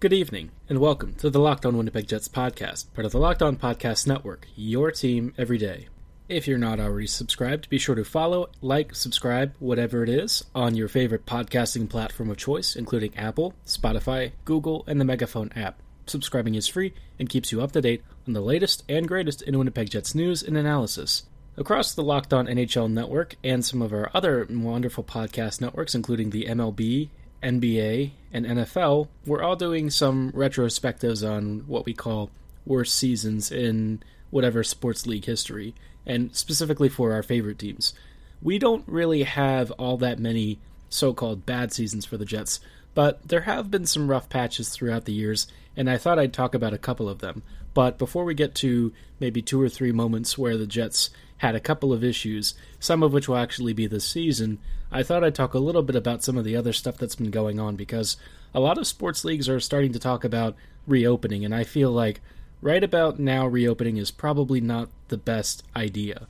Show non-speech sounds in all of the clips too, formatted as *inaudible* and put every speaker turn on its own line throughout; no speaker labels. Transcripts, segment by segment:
Good evening, and welcome to the Locked On Winnipeg Jets podcast, part of the Locked On Podcast Network, your team every day. If you're not already subscribed, be sure to follow, like, subscribe, whatever it is, on your favorite podcasting platform of choice, including Apple, Spotify, Google, and the Megaphone app. Subscribing is free and keeps you up to date on the latest and greatest in Winnipeg Jets news and analysis. Across the Locked On NHL network and some of our other wonderful podcast networks, including the MLB, NBA, and NFL, we're all doing some retrospectives on what we call worst seasons in whatever sports league history, and specifically for our favorite teams. We don't really have all that many so called bad seasons for the Jets, but there have been some rough patches throughout the years, and I thought I'd talk about a couple of them. But before we get to maybe two or three moments where the Jets had a couple of issues, some of which will actually be this season, I thought I'd talk a little bit about some of the other stuff that's been going on because a lot of sports leagues are starting to talk about reopening, and I feel like right about now reopening is probably not the best idea.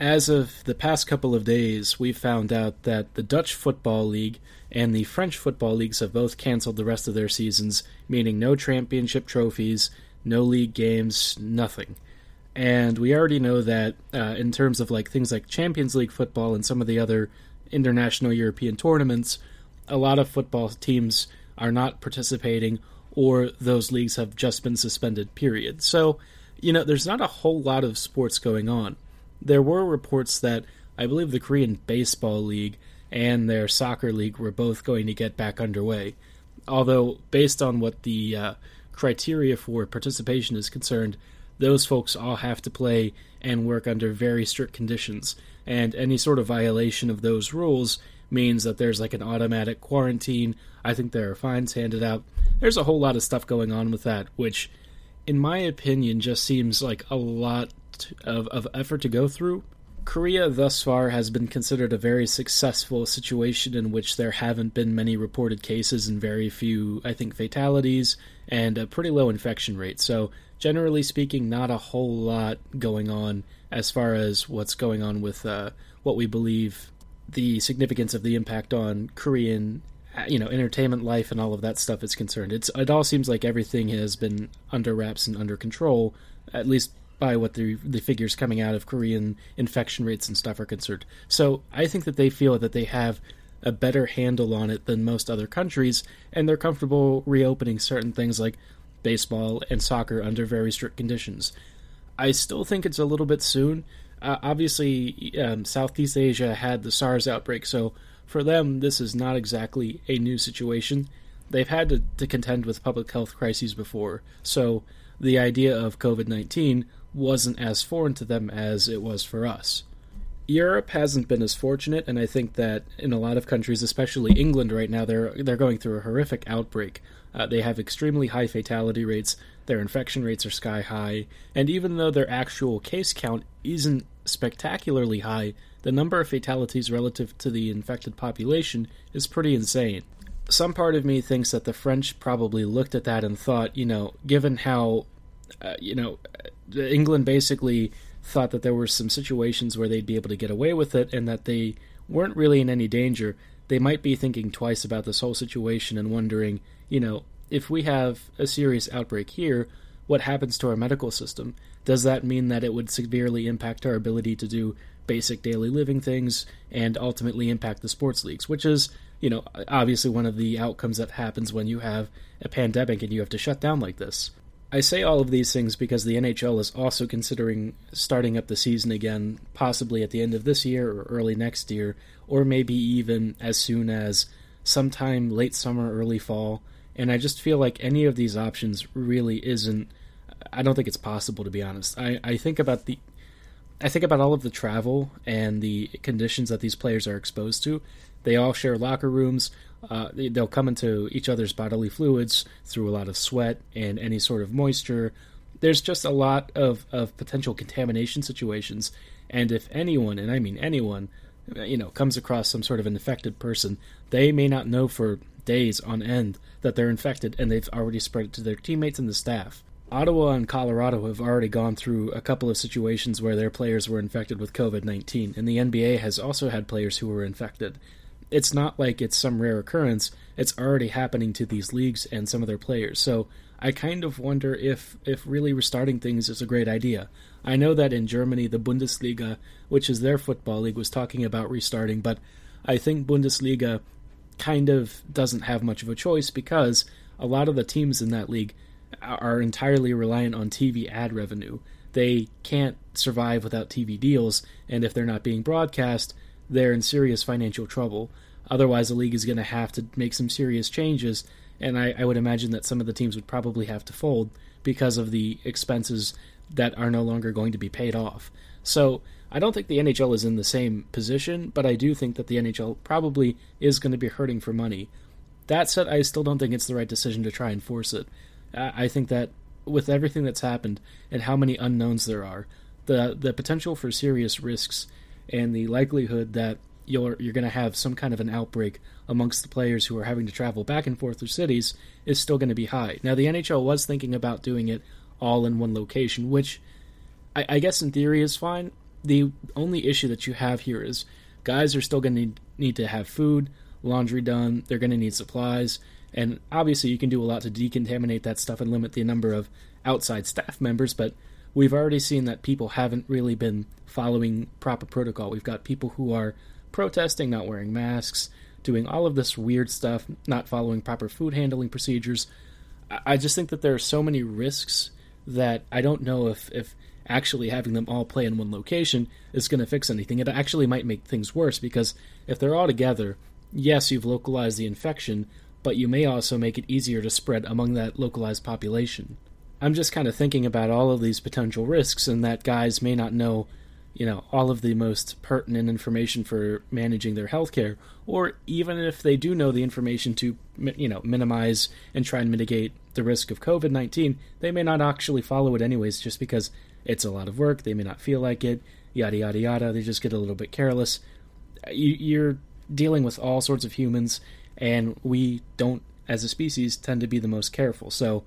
As of the past couple of days, we've found out that the Dutch Football League and the French Football Leagues have both canceled the rest of their seasons, meaning no championship trophies, no league games, nothing. And we already know that uh, in terms of like things like Champions League football and some of the other international European tournaments, a lot of football teams are not participating or those leagues have just been suspended, period. So, you know, there's not a whole lot of sports going on. There were reports that I believe the Korean Baseball League and their soccer league were both going to get back underway. Although, based on what the uh, criteria for participation is concerned, those folks all have to play and work under very strict conditions, and any sort of violation of those rules means that there's like an automatic quarantine. I think there are fines handed out. There's a whole lot of stuff going on with that, which, in my opinion, just seems like a lot of, of effort to go through. Korea thus far has been considered a very successful situation in which there haven't been many reported cases and very few, I think, fatalities and a pretty low infection rate. So generally speaking, not a whole lot going on as far as what's going on with uh, what we believe the significance of the impact on Korean, uh, you know, entertainment life and all of that stuff is concerned. It's it all seems like everything has been under wraps and under control, at least by what the the figures coming out of Korean infection rates and stuff are concerned. So I think that they feel that they have a better handle on it than most other countries, and they're comfortable reopening certain things like baseball and soccer under very strict conditions. I still think it's a little bit soon. Uh, obviously, um, Southeast Asia had the SARS outbreak, so for them, this is not exactly a new situation. They've had to, to contend with public health crises before, so the idea of COVID 19 wasn't as foreign to them as it was for us. Europe hasn't been as fortunate, and I think that in a lot of countries, especially England right now, they're they're going through a horrific outbreak. Uh, they have extremely high fatality rates. Their infection rates are sky high, and even though their actual case count isn't spectacularly high, the number of fatalities relative to the infected population is pretty insane. Some part of me thinks that the French probably looked at that and thought, you know, given how, uh, you know, England basically thought that there were some situations where they'd be able to get away with it and that they weren't really in any danger, they might be thinking twice about this whole situation and wondering, you know, if we have a serious outbreak here, what happens to our medical system? Does that mean that it would severely impact our ability to do basic daily living things and ultimately impact the sports leagues, which is, you know, obviously one of the outcomes that happens when you have a pandemic and you have to shut down like this. I say all of these things because the NHL is also considering starting up the season again, possibly at the end of this year or early next year, or maybe even as soon as sometime late summer, early fall. And I just feel like any of these options really isn't. I don't think it's possible to be honest. I, I think about the I think about all of the travel and the conditions that these players are exposed to. They all share locker rooms. Uh, they'll come into each other's bodily fluids through a lot of sweat and any sort of moisture. There's just a lot of, of potential contamination situations. And if anyone, and I mean anyone, you know, comes across some sort of an infected person, they may not know for days on end that they're infected and they've already spread it to their teammates and the staff. Ottawa and Colorado have already gone through a couple of situations where their players were infected with COVID 19, and the NBA has also had players who were infected it's not like it's some rare occurrence. It's already happening to these leagues and some of their players. So I kind of wonder if if really restarting things is a great idea. I know that in Germany the Bundesliga, which is their football league, was talking about restarting, but I think Bundesliga kind of doesn't have much of a choice because a lot of the teams in that league are entirely reliant on TV ad revenue. They can't survive without TV deals, and if they're not being broadcast, they're in serious financial trouble. Otherwise, the league is going to have to make some serious changes, and I, I, would imagine that some of the teams would probably have to fold because of the expenses that are no longer going to be paid off. So I don't think the NHL is in the same position, but I do think that the NHL probably is going to be hurting for money. That said, I still don't think it's the right decision to try and force it. I think that with everything that's happened and how many unknowns there are, the the potential for serious risks and the likelihood that you're you're going to have some kind of an outbreak amongst the players who are having to travel back and forth through cities is still going to be high. Now, the NHL was thinking about doing it all in one location, which I, I guess in theory is fine. The only issue that you have here is guys are still going to need, need to have food, laundry done. They're going to need supplies, and obviously you can do a lot to decontaminate that stuff and limit the number of outside staff *laughs* members, but we've already seen that people haven't really been following proper protocol. We've got people who are protesting, not wearing masks, doing all of this weird stuff, not following proper food handling procedures. I just think that there are so many risks that I don't know if, if actually having them all play in one location is going to fix anything. It actually might make things worse because if they're all together, yes, you've localized the infection, but you may also make it easier to spread among that localized population. I'm just kind of thinking about all of these potential risks and that guys may not know, you know, all of the most pertinent information for managing their healthcare, or even if they do know the information to, you know, minimize and try and mitigate the risk of COVID 19, they may not actually follow it anyways just because it's a lot of work, they may not feel like it, yada, yada, yada. They just get a little bit careless. You're dealing with all sorts of humans, and we don't, as a species, tend to be the most careful. So,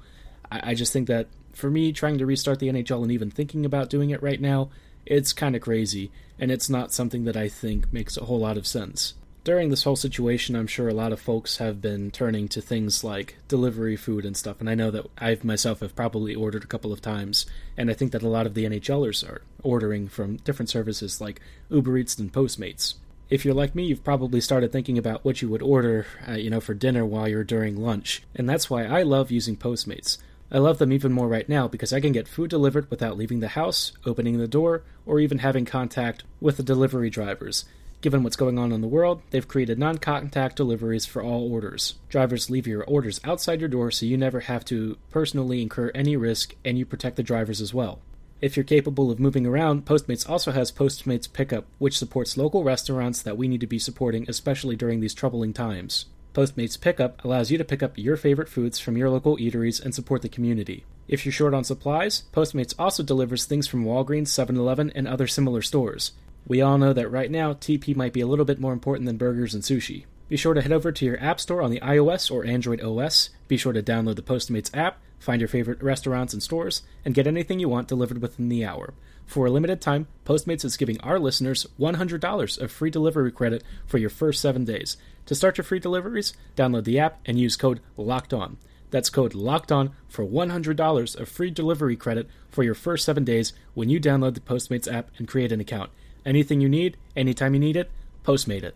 I, I just think that for me, trying to restart the NHL and even thinking about doing it right now, it's kind of crazy, and it's not something that I think makes a whole lot of sense. During this whole situation, I'm sure a lot of folks have been turning to things like delivery food and stuff, and I know that I myself have probably ordered a couple of times, and I think that a lot of the NHLers are ordering from different services like Uber Eats and Postmates. If you're like me, you've probably started thinking about what you would order, uh, you know, for dinner while you're during lunch, and that's why I love using Postmates. I love them even more right now because I can get food delivered without leaving the house, opening the door, or even having contact with the delivery drivers. Given what's going on in the world, they've created non contact deliveries for all orders. Drivers leave your orders outside your door so you never have to personally incur any risk and you protect the drivers as well. If you're capable of moving around, Postmates also has Postmates Pickup, which supports local restaurants that we need to be supporting, especially during these troubling times. Postmates Pickup allows you to pick up your favorite foods from your local eateries and support the community. If you're short on supplies, Postmates also delivers things from Walgreens, 7 Eleven, and other similar stores. We all know that right now, TP might be a little bit more important than burgers and sushi. Be sure to head over to your App Store on the iOS or Android OS. Be sure to download the Postmates app, find your favorite restaurants and stores, and get anything you want delivered within the hour. For a limited time, Postmates is giving our listeners $100 of free delivery credit for your first seven days. To start your free deliveries, download the app and use code LOCKED ON. That's code LOCKED ON for $100 of free delivery credit for your first seven days when you download the Postmates app and create an account. Anything you need, anytime you need it, Postmate it.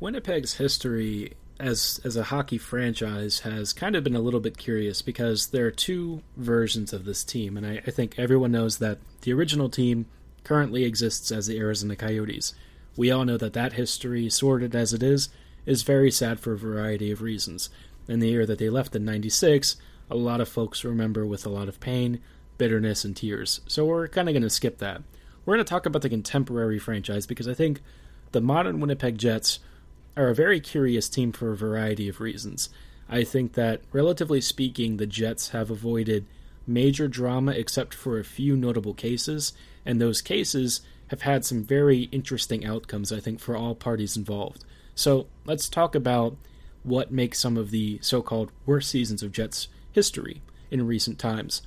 Winnipeg's history as as a hockey franchise has kind of been a little bit curious because there are two versions of this team, and I, I think everyone knows that the original team currently exists as the Arizona Coyotes. We all know that that history, sordid as it is, is very sad for a variety of reasons. In the year that they left in 96, a lot of folks remember with a lot of pain, bitterness, and tears. So we're kind of going to skip that. We're going to talk about the contemporary franchise because I think the modern Winnipeg Jets are a very curious team for a variety of reasons. I think that, relatively speaking, the Jets have avoided major drama except for a few notable cases, and those cases have had some very interesting outcomes, I think, for all parties involved. So let's talk about what makes some of the so called worst seasons of Jets history in recent times.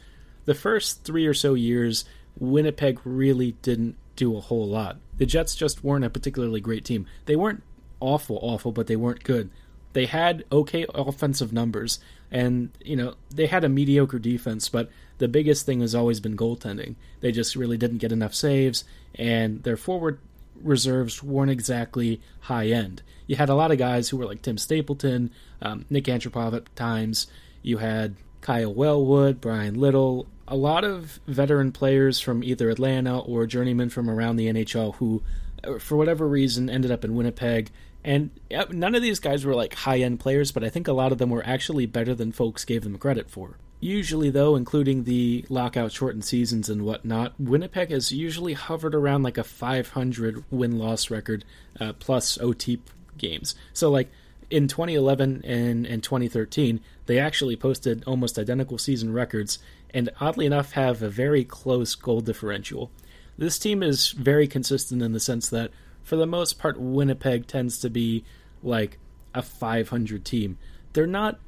The first three or so years, Winnipeg really didn't do a whole lot. The Jets just weren't a particularly great team. They weren't awful, awful, but they weren't good. They had okay offensive numbers, and you know they had a mediocre defense, but the biggest thing has always been goaltending. They just really didn't get enough saves, and their forward reserves weren't exactly high end. You had a lot of guys who were like Tim Stapleton, um, Nick Antropov at times. You had Kyle Wellwood, Bryan Little, a lot of veteran players from either Atlanta or journeymen from around the NHL who, uh, for whatever reason, ended up in Winnipeg. And none of these guys were like high end players, but I think a lot of them were actually better than folks gave them credit for. Usually, though, including the lockout shortened seasons and whatnot, Winnipeg has usually hovered around like a 500 win loss record uh, plus OT games. So, like in 2011 and, and 2013, they actually posted almost identical season records and oddly enough have a very close goal differential. This team is very consistent in the sense that, for the most part, Winnipeg tends to be like a 500 team. They're not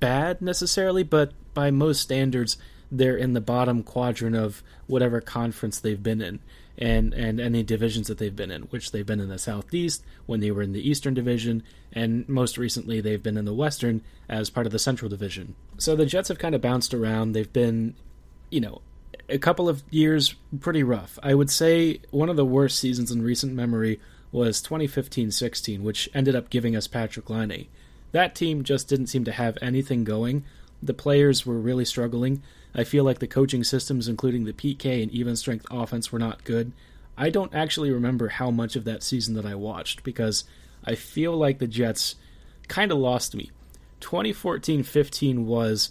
bad necessarily, but by most standards, they're in the bottom quadrant of whatever conference they've been in and, and any divisions that they've been in, which they've been in the Southeast when they were in the Eastern Division, and most recently they've been in the Western as part of the Central Division. So the Jets have kind of bounced around. They've been, you know, a couple of years pretty rough. I would say one of the worst seasons in recent memory was 2015 16, which ended up giving us Patrick Laine. That team just didn't seem to have anything going. The players were really struggling. I feel like the coaching systems, including the PK and even strength offense, were not good. I don't actually remember how much of that season that I watched because I feel like the Jets kind of lost me. 2014 15 was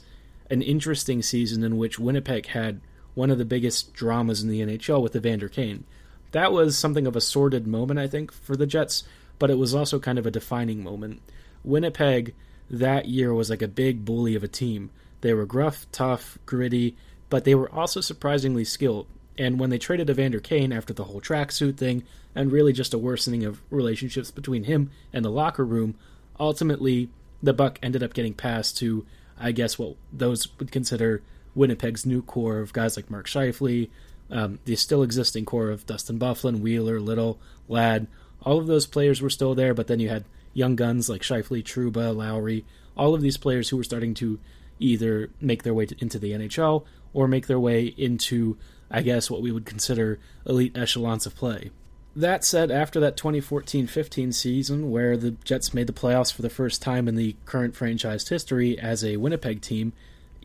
an interesting season in which Winnipeg had one of the biggest dramas in the NHL with Evander Kane. That was something of a sordid moment, I think, for the Jets, but it was also kind of a defining moment. Winnipeg that year was like a big bully of a team. They were gruff, tough, gritty, but they were also surprisingly skilled. And when they traded Evander Kane after the whole tracksuit thing, and really just a worsening of relationships between him and the locker room, ultimately the buck ended up getting passed to, I guess, what those would consider Winnipeg's new core of guys like Mark Scheifele, um, the still existing core of Dustin Byfuglien, Wheeler, Little, Ladd. All of those players were still there, but then you had young guns like Scheifele, Trouba, Lowry, all of these players who were starting to either make their way to, into the NHL or make their way into, I guess, what we would consider elite echelons of play. That said, after that 2014 15 season, where the Jets made the playoffs for the first time in the current franchise history as a Winnipeg team,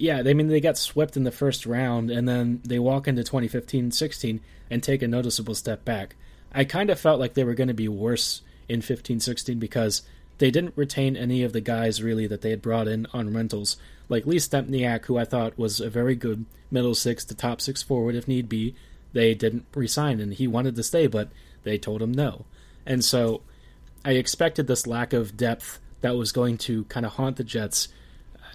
yeah, I mean, they got swept in the first round, and then they walk into 2015 16 and take a noticeable step back. I kind of felt like they were going to be worse in 15 16 because they didn't retain any of the guys really that they had brought in on rentals, like Lee Stempniak, who I thought was a very good middle six to top six forward if need be. They didn't resign, and he wanted to stay, but they told him no. And so I expected this lack of depth that was going to kind of haunt the Jets.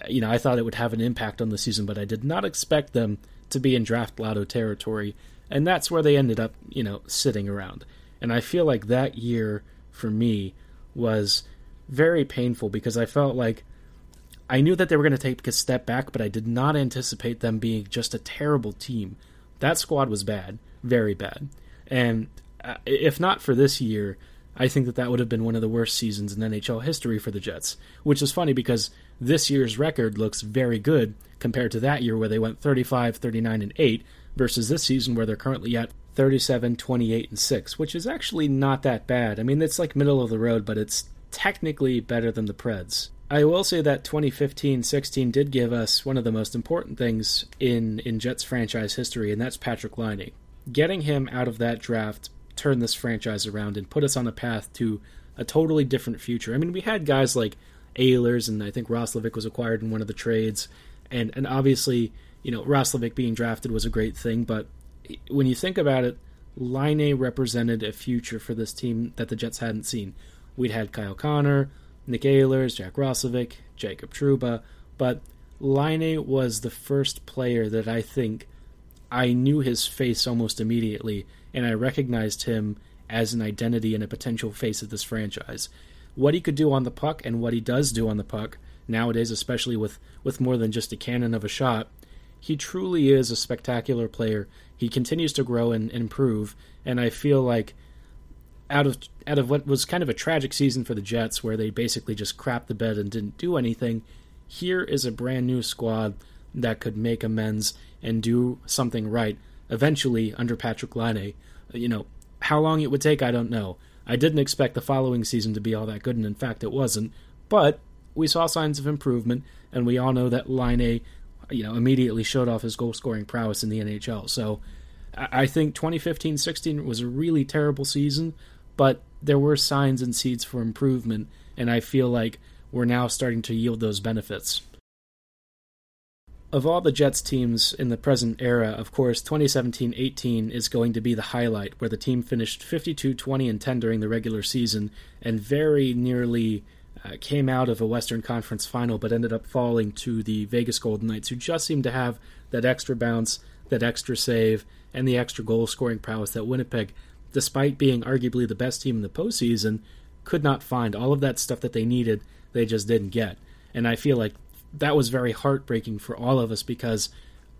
You know, I thought it would have an impact on the season, but I did not expect them to be in draft lotto territory. And that's where they ended up, you know, sitting around. And I feel like that year for me was very painful because I felt like I knew that they were going to take a step back, but I did not anticipate them being just a terrible team. That squad was bad, very bad. And uh, if not for this year, I think that that would have been one of the worst seasons in NHL history for the Jets, which is funny because this year's record looks very good compared to that year where they went 35, 39 and 8 versus this season where they're currently at 37, 28, and 6, which is actually not that bad. I mean, it's like middle of the road, but it's technically better than the Preds. I will say that 2015 16 did give us one of the most important things in, in Jets franchise history, and that's Patrick Laine. Getting him out of that draft turned this franchise around and put us on a path to a totally different future. I mean, we had guys like Ehlers, and I think Roslovic was acquired in one of the trades, and, and obviously, you know, Roslovic being drafted was a great thing, but when you think about it, Laine represented a future for this team that the Jets hadn't seen. We'd had Kyle Connor, Nick Ehlers, Jack Roslovic, Jacob Trouba, but Laine was the first player that I think I knew his face almost immediately, and I recognized him as an identity and a potential face of this franchise. What he could do on the puck and what he does do on the puck nowadays, especially with, with more than just a cannon of a shot, he truly is a spectacular player. He continues to grow and, improve, and I feel like out of out of what was kind of a tragic season for the Jets, where they basically just crapped the bed and didn't do anything, here is a brand new squad that could make amends and do something right eventually under Patrick Laine. Uh, you know, how long it would take, I don't know. I didn't expect the following season to be all that good, and in fact, it wasn't. But we saw signs of improvement, and we all know that Laine, you know, immediately showed off his goal scoring prowess in the NHL. So I think 2015 16 was a really terrible season, but there were signs and seeds for improvement, and I feel like we're now starting to yield those benefits. Of all the Jets teams in the present era, of course, 2017 18 is going to be the highlight, where the team finished 52 20 and 10 during the regular season and very nearly uh, came out of a Western Conference final, but ended up falling to the Vegas Golden Knights, who just seemed to have that extra bounce, that extra save, and the extra goal scoring prowess that Winnipeg, despite being arguably the best team in the postseason, could not find. All of that stuff that they needed, they just didn't get. And I feel like that was very heartbreaking for all of us because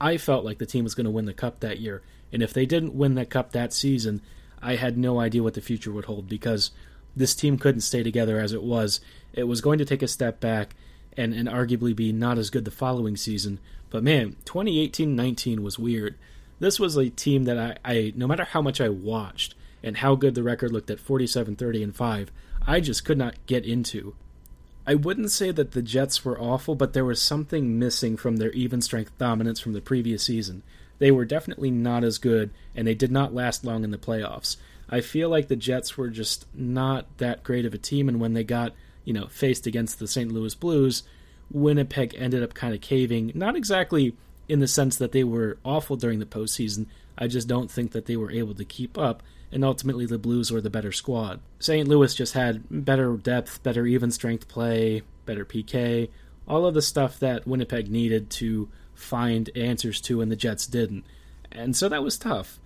I felt like the team was going to win the cup that year. And if they didn't win that cup that season, I had no idea what the future would hold because this team couldn't stay together as it was. It was going to take a step back and, and arguably be not as good the following season. But man, 2018 19 was weird. This was a team that I, I, no matter how much I watched and how good the record looked at 47 30 and 5, I just could not get into. I wouldn't say that the Jets were awful, but there was something missing from their even strength dominance from the previous season. They were definitely not as good, and they did not last long in the playoffs. I feel like the Jets were just not that great of a team, and when they got, you know, faced against the St. Louis Blues, Winnipeg ended up kind of caving. Not exactly in the sense that they were awful during the postseason. I just don't think that they were able to keep up and ultimately the Blues were the better squad. St. Louis just had better depth, better even strength play, better PK, all of the stuff that Winnipeg needed to find answers to, and the Jets didn't. And so that was tough.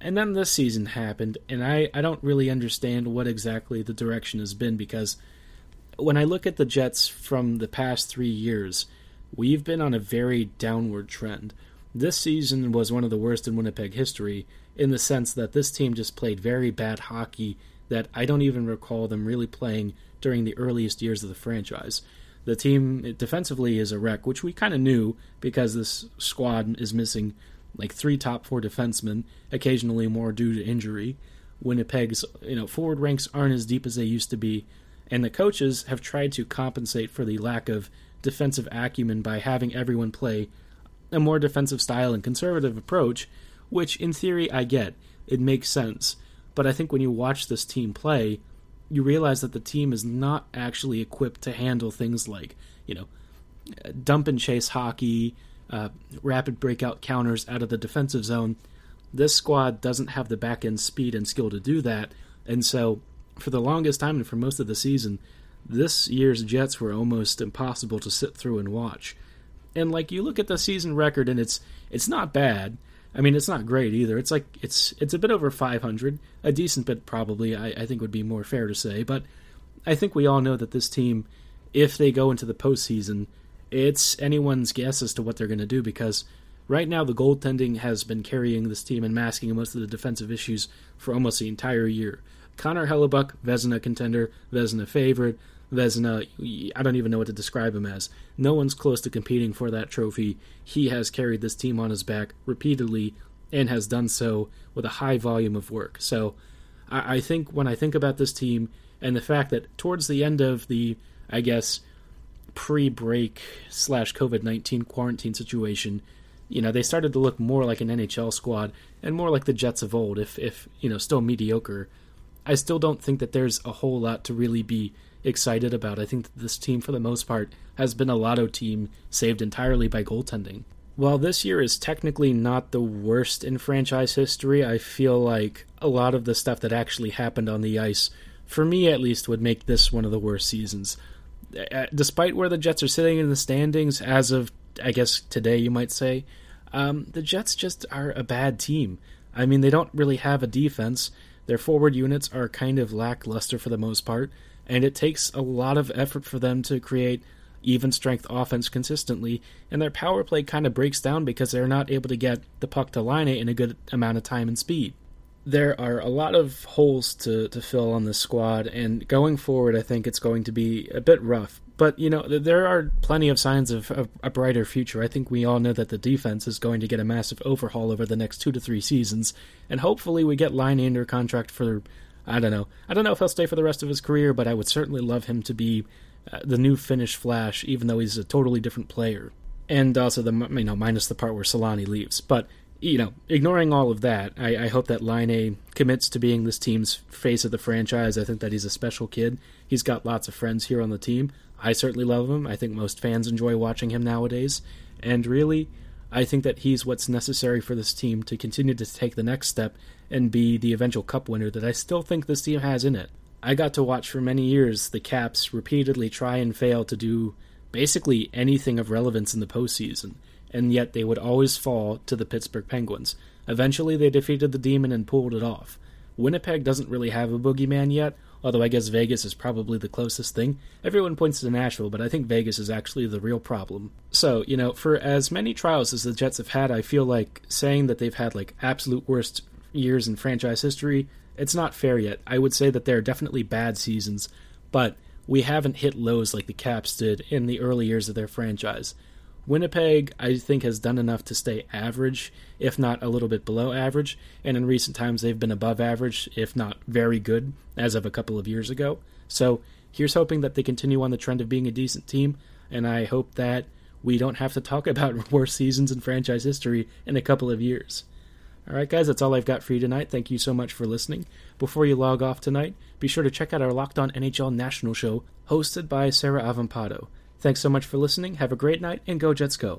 And then this season happened, and I, I don't really understand what exactly the direction has been because when I look at the Jets from the past three years, we've been on a very downward trend. This season was one of the worst in Winnipeg history, in the sense that this team just played very bad hockey that I don't even recall them really playing during the earliest years of the franchise. The team defensively is a wreck, which we kind of knew because this squad is missing like three top four defensemen, occasionally more due to injury. Winnipeg's you know forward ranks aren't as deep as they used to be, and the coaches have tried to compensate for the lack of defensive acumen by having everyone play a more defensive style and conservative approach which in theory I get. It makes sense. But I think when you watch this team play, you realize that the team is not actually equipped to handle things like, you know, dump and chase hockey, uh, rapid breakout counters out of the defensive zone. This squad doesn't have the back end speed and skill to do that. And so, for the longest time and for most of the season, this year's Jets were almost impossible to sit through and watch. And like you look at the season record and it's it's not bad. I mean, it's not great either. It's like it's it's a bit over 500, a decent bit probably. I, I think would be more fair to say, but I think we all know that this team, if they go into the postseason, it's anyone's guess as to what they're going to do because right now the goaltending has been carrying this team and masking most of the defensive issues for almost the entire year. Connor Hellebuyck, Vezina contender, Vezina favorite, Vezina, I don't even know what to describe him as. No one's close to competing for that trophy. He has carried this team on his back repeatedly and has done so with a high volume of work. So I, I think when I think about this team and the fact that towards the end of the, I guess, pre break slash COVID 19 quarantine situation, you know, they started to look more like an NHL squad and more like the Jets of old, if, if you know, still mediocre. I still don't think that there's a whole lot to really be excited about. I think this team, for the most part, has been a lotto team saved entirely by goaltending. While this year is technically not the worst in franchise history, I feel like a lot of the stuff that actually happened on the ice, for me at least, would make this one of the worst seasons. Uh, despite where the Jets are sitting in the standings, as of, I guess, today, you might say, um, the Jets just are a bad team. I mean, they don't really have a defense. Their forward units are kind of lackluster for the most part and it takes a lot of effort for them to create even strength offense consistently, and their power play kind of breaks down because they're not able to get the puck to Laine in a good amount of time and speed. There are a lot of holes to, to fill on this squad, and going forward, I think it's going to be a bit rough. But, you know, there are plenty of signs of, of a brighter future. I think we all know that the defense is going to get a massive overhaul over the next two to three seasons, and hopefully we get Laine under contract for, I don't know. I don't know if he'll stay for the rest of his career, but I would certainly love him to be uh, the new Finnish Flash, even though he's a totally different player. And also the you know minus the part where Selanne leaves. But you know, ignoring all of that, I, I hope that Laine commits to being this team's face of the franchise. I think that he's a special kid. He's got lots of friends here on the team. I certainly love him. I think most fans enjoy watching him nowadays. And really, I think that he's what's necessary for this team to continue to take the next step and be the eventual cup winner that I still think this team has in it. I got to watch for many years the Caps repeatedly try and fail to do basically anything of relevance in the postseason, and yet they would always fall to the Pittsburgh Penguins. Eventually, they defeated the Demon and pulled it off. Winnipeg doesn't really have a boogeyman yet, although I guess Vegas is probably the closest thing. Everyone points to Nashville, but I think Vegas is actually the real problem. So, you know, for as many trials as the Jets have had, I feel like saying that they've had like absolute worst years in franchise history it's not fair yet. I would say that there are definitely bad seasons, but we haven't hit lows like the Caps did in the early years of their franchise. Winnipeg, I think, has done enough to stay average, if not a little bit below average, and in recent times they've been above average, if not very good, as of a couple of years ago. So here's hoping that they continue on the trend of being a decent team, and I hope that we don't have to talk *laughs* about worse seasons in franchise history in a couple of years. All right, guys, that's all I've got for you tonight. Thank you so much for listening. Before you log off tonight, be sure to check out our Locked On NHL National Show hosted by Sarah Avampado. Thanks so much for listening. Have a great night and go Jets go.